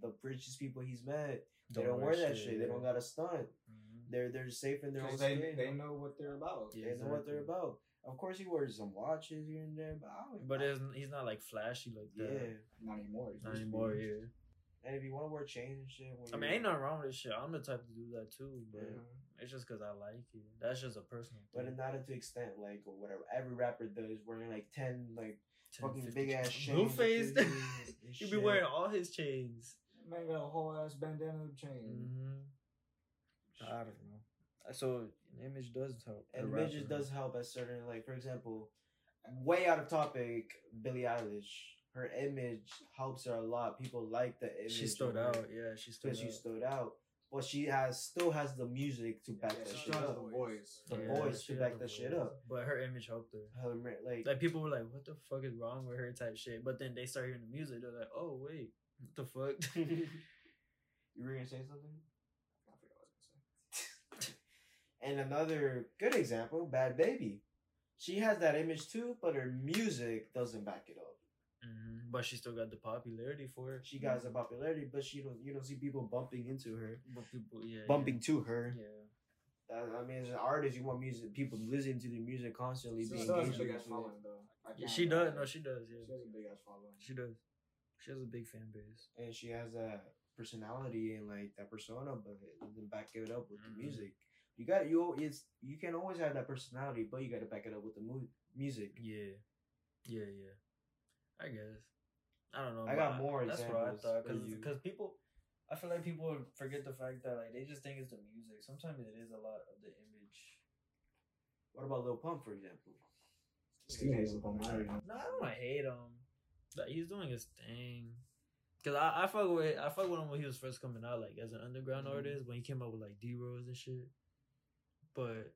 the richest people he's met they Don't don't, wear wear that shit, shit. They don't got a stunt. Mhm. They're they're safe in their own Because they, skin. they know what they're about. Yeah. They know what they're about. Of course, he wears some watches here and there, but I don't, But it's, he's not like flashy like that. yeah. Not anymore. He Not used to be. anymore. Yeah. And if you want to wear chains and shit, when I mean, you're- ain't nothing wrong with this shit. I'm the type to do that too, but Yeah. it's just because I like it. That's just a personal But thing. not to extent like or whatever. Every rapper does wearing like ten like 10, fucking 50 big ass chains. chains. Blueface. with fifties and He be wearing all his chains. Man got a whole ass bandana chain. Mm-hmm. I don't know. So image does help. the And midget does help at certain like for example, way out of topic, Billie Eilish. Her image helps her a lot. People like the image. She stood out. Yeah, she stood because she out. stood out. But she has still has the music to back Yeah, that she shit has up. the voice. The Yeah, voice she to back the that shit up. But her image helped her. Her, like, Like people were like, "What the fuck is wrong with her?" Type shit. But then they start hearing the music. They're like, "Oh wait, what the fuck?" you were gonna say something? I forgot what I was gonna say. And another good example, Bhad Bhabie. She has that image too, but her music doesn't back it up. hmm But she still got the popularity for it. She got the popularity, but she don't. You don't see people bumping into her, But people, yeah, bumping to her. Yeah. Uh, I mean, as an artist, you want music, people listening to the music constantly, She be still has a engaged big with ass it. following though. Yeah, she does. No, she does. She has a big ass following. she does. She has a big fan base. and she has that personality and like that persona, but it doesn't back it up with Mhm. the music. You got you. It's you can always have that personality, but you got to back it up with the mu- music. Yeah, yeah, yeah. I guess. I don't know. I got more That's what I examples thought because people, I feel like people forget the fact that like they just think it's the music. Sometimes it is a lot of the image. What about Lil Pump, for example? Steven hates Lil Pump. I. No, I don't hate him. Like he's doing his thing. Cause I, I fuck with I fuck with him when he was first coming out, like as an underground Mhm. artist when he came out with like D Rose and shit. But,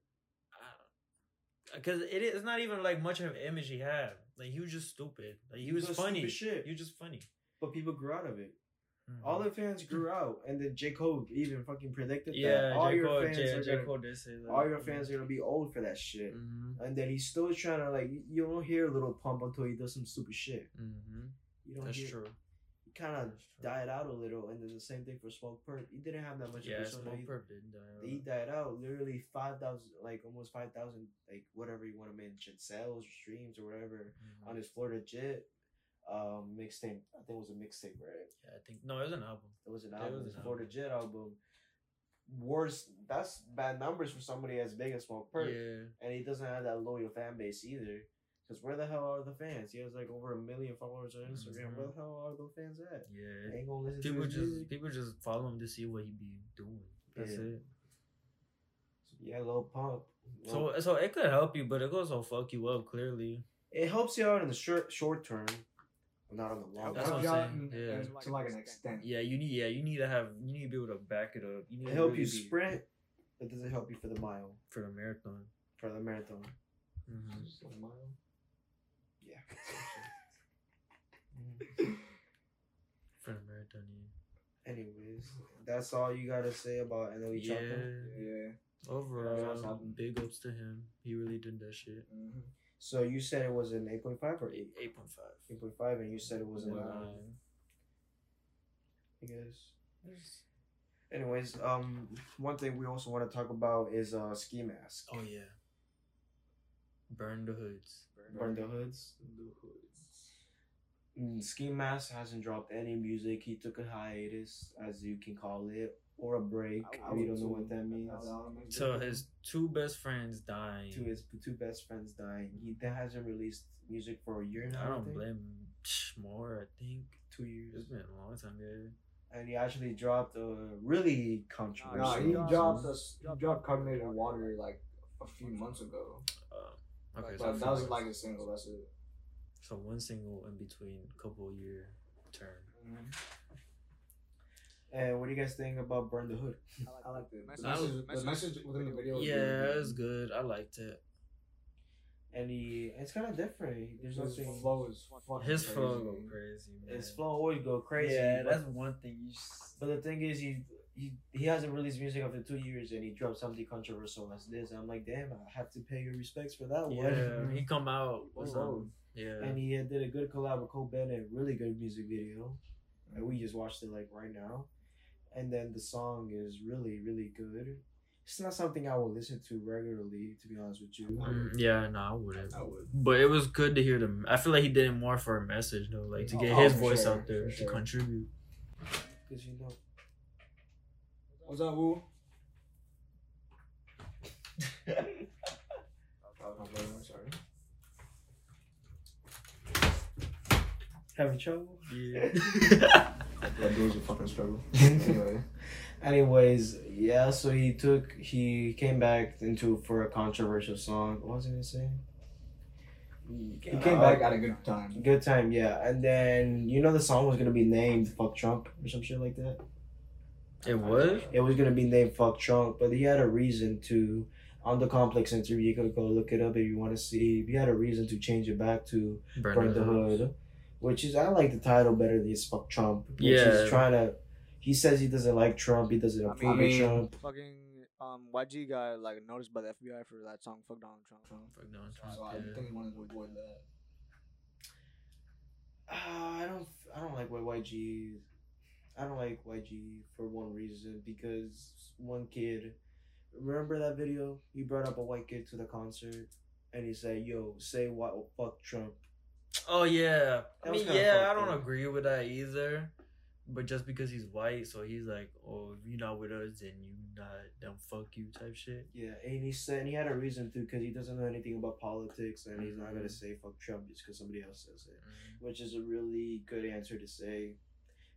cause it is not even like much of an image he had. Like he was just stupid. Like he was funny. shit. He was just funny. But people grew out of it. Mhm. All the fans grew out, and then J Cole even fucking predicted yeah, that all J. your Cole, fans J, are J. gonna, Cole did say that. all your fans are gonna be old for that shit. Mm-hmm. And then he's still trying to like you don't hear a Lil Pump until he does some stupid shit. Mm-hmm. You don't That's hear. true. He kind of died out a little, and then the same thing for Smokepurpp. He didn't have that much. Yeah, persona. Smoke He- Perp did die. He died out literally five thousand, like almost five thousand, like whatever you want to mention, sales or streams or whatever Mhm. on his Florida Jit um mixtape. I think it was a mixtape, right? Yeah, I think no, it was an album. It was an album. It album. was his an Florida Jit album. Worse. That's bad numbers for somebody as big as Smokepurpp, Yeah. and he doesn't have that loyal fan base either. Because where the hell are the fans? He has like over a million followers on Instagram. Mhm. Where the hell are those fans at? Yeah. They ain't gonna listen people to just music. people just follow him to see what he be doing. That's Yeah. it. Yeah, Lil Pump. So so it could help you, but it goes also fuck you up. Clearly, it helps you out in the short short term, not on the long That's term. what I'm saying, yeah. to like an extent. yeah, you need yeah you need to have you need to be able to back it up. You need It to help really you be- sprint, but does it help you for the mile, for the marathon. for the marathon. Mm-hmm. Just a mile. Yeah. Marathon, yeah. Anyways, that's all you gotta say about NLE Yeah. Choppa. Yeah. Overall, big ups to him. He really did that shit. Mhm. So you said it was an eight point five or eight Eight point five. eight point five, and you said it was a Nine. nine. I guess. Anyways, um, one thing we also want to talk about is uh ski mask. Oh yeah. Burn the hoods. Burn the hoods. The hoods. Mm, Ski Mask hasn't dropped any music. He took a hiatus, as you can call it, or a break. I- I we don't know what that means. So his two best friends dying. To his two best friends dying. He that hasn't released music for a year now. I don't think. blame him. More, I think. Two years. It's been a long time, yeah. And he actually dropped a really controversial. No, he Dropped- a, us. He dropped carbonated water like a few months ago. Uh, okay, But so, But that was like a single. That's it. so one single in between couple year turn. Mm-hmm. And what do you guys think about Burn the Hood? I like the, the, Message- message, the message- message within the video. Yeah, really it was good. I liked it. And he, it's kind of different. There's His nothing. flow is fucking His crazy. flow go crazy, man. His flow always go crazy. Yeah, but- that's one thing. You just, But the thing is, he he he hasn't released music after two years, and he dropped something controversial as this. I'm like, damn, I have to pay your respects for that Yeah, one. he come out with Whoa. some. Yeah. and he did a good collab with Cole Bennett, really good music video, and we just watched it like right now. And then the song is really really good. It's not something I will listen to regularly, to be honest with you. Mm, yeah, no, I wouldn't. I would. But it was good to hear them. I feel like he did it more for a message, though, like to get Oh, his voice sure, out there for to sure. contribute. Because you know, What's up, Woo? That was my brother, I'm sorry. having trouble. Yeah. That was a fucking struggle. anyway. Anyways, yeah. So he took he came back into for a controversial song. What was I gonna say? He came back at a good time. Good time, yeah. And then you know the song was gonna be named "Fuck Trump" or some shit like that. It was. It was gonna be named "Fuck Trump," but he had a reason to. On the complex interview, you could go look it up if you want to see. He had a reason to change it back to "Burn the Hood," which is I like the title better than "Fuck Trump." Which Yeah. is trying to. He says he doesn't like Trump. He doesn't approve of mean- Trump. Fucking um, YG got like noticed by the FBI for that song "Fuck Donald Trump." Fuck Donald Trump. So Trump, I yeah. think he wanted to avoid that. Uh, I don't. I don't like what YG. I don't like YG for one reason because one kid. Remember that video? He brought up a white kid to the concert, and he said, "Yo, say what? Fuck Trump." Oh yeah. I That was mean, yeah, I don't up. agree with that either. But just because he's white, so he's like, oh, if you're not with us, then you not, then fuck you type shit. Yeah, and he said and he had a reason to because he doesn't know anything about politics, and he's not gonna Mhm. say "fuck Trump" just because somebody else says it, which is a really good answer to say.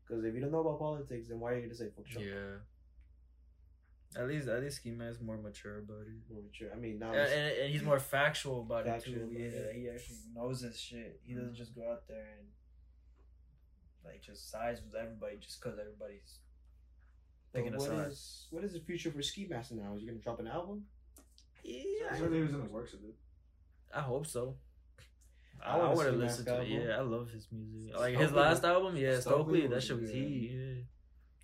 Because if you don't know about politics, then why are you gonna say "fuck Trump"? Yeah. At least, at least Ski Mask's more mature about it. More mature. I mean, now And, and, and he's more factual about Factual it too. about Yeah. yeah, he actually knows his shit. He doesn't just go out there and like just sides with everybody just because everybody's But picking a what side. is what is the future for Ski Mask now? Is he gonna drop an album? Yeah, I heard he was in the works of it. I hope so. I I, would have listened Mask to it. Yeah, I love his music. Like his last album, yeah, Stokeley Stokeley, that was shit was heat. Yeah,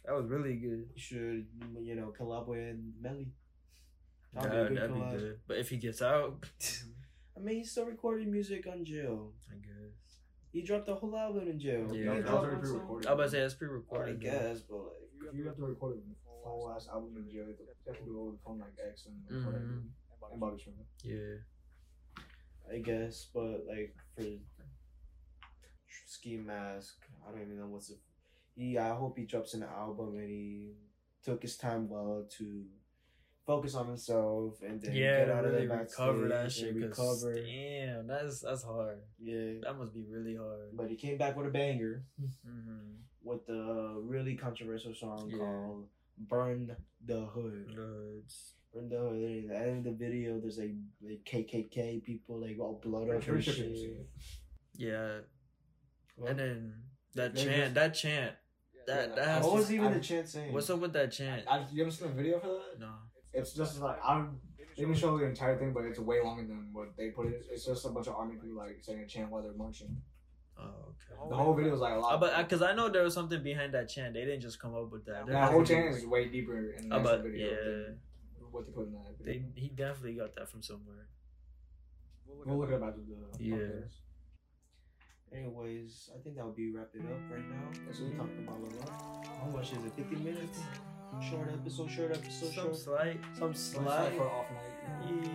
that was really good. You should you know collab with Melly. That'd That'd, be a that'd good be good. But if he gets out, I mean, he's still recording music on jail. I guess. He dropped a whole album in jail. Yeah, He that was already pre-recorded. I was about to say it's I pre-recorded. though. guess, but like, If you have to record a full ass album in jail, you have to do it over the phone like X and record Mhm. And Bobby Shmurda. Yeah. I guess, but like for Ski Mask, I don't even know what's the. He, I hope he drops an album and he took his time well to focus on himself and then Yeah, get out of really the recover that shit. Recover, Damn, that's that's hard. yeah. That must be really hard. But he came back with a banger Mm-hmm. with the really controversial song Yeah. called "Burn the Hood." Hoods. Burn the at the end of the video, there's like, like KKK people like all blood up Pretty and sure people shit. Yeah, What? and then that chant, that chant, that Yeah, that has what to, was even I- the chant saying? What's up with that chant? I, you haven't seen the video for that? No. It's just like I don't. They didn't show the entire thing, but it's way longer than what they put it. It's just a bunch of army people like saying a chant while they're marching. Oh, okay. The whole video is like a lot. Uh, but because I know there was something behind that chant, they didn't just come up with that. There that whole has to be- chant is way deeper in the Uh, actual but video. yeah, than what they put in that. They Video. he definitely got that from somewhere. We'll look at about the Yeah. podcast. Anyways, I think that would be wrap it up right now. Yes, we talked about a lot. How much is it? 50 minutes? Short episode, short episode, Some short. slight. Some slight. for off night. Yeah.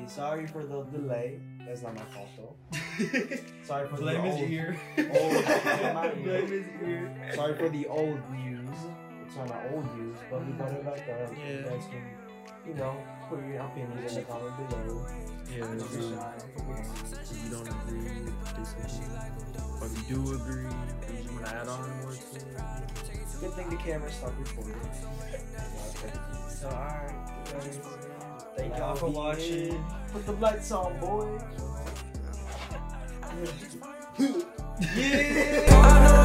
Yeah, Sorry for the delay. That's not my fault though. Sorry for Blame the his old, ear. old- my ear. Blame his ear. Sorry for the old views. It's not our old views, but we got it back up. You guys can, you know, put your opinions in the comment below. Yeah, Don't be shy. If you don't agree, disagree, or if you do agree, or you want to add on more to it. Good thing the camera stopped recording. So alright, guys. Thank y'all for watching. in. Put the lights on, boy.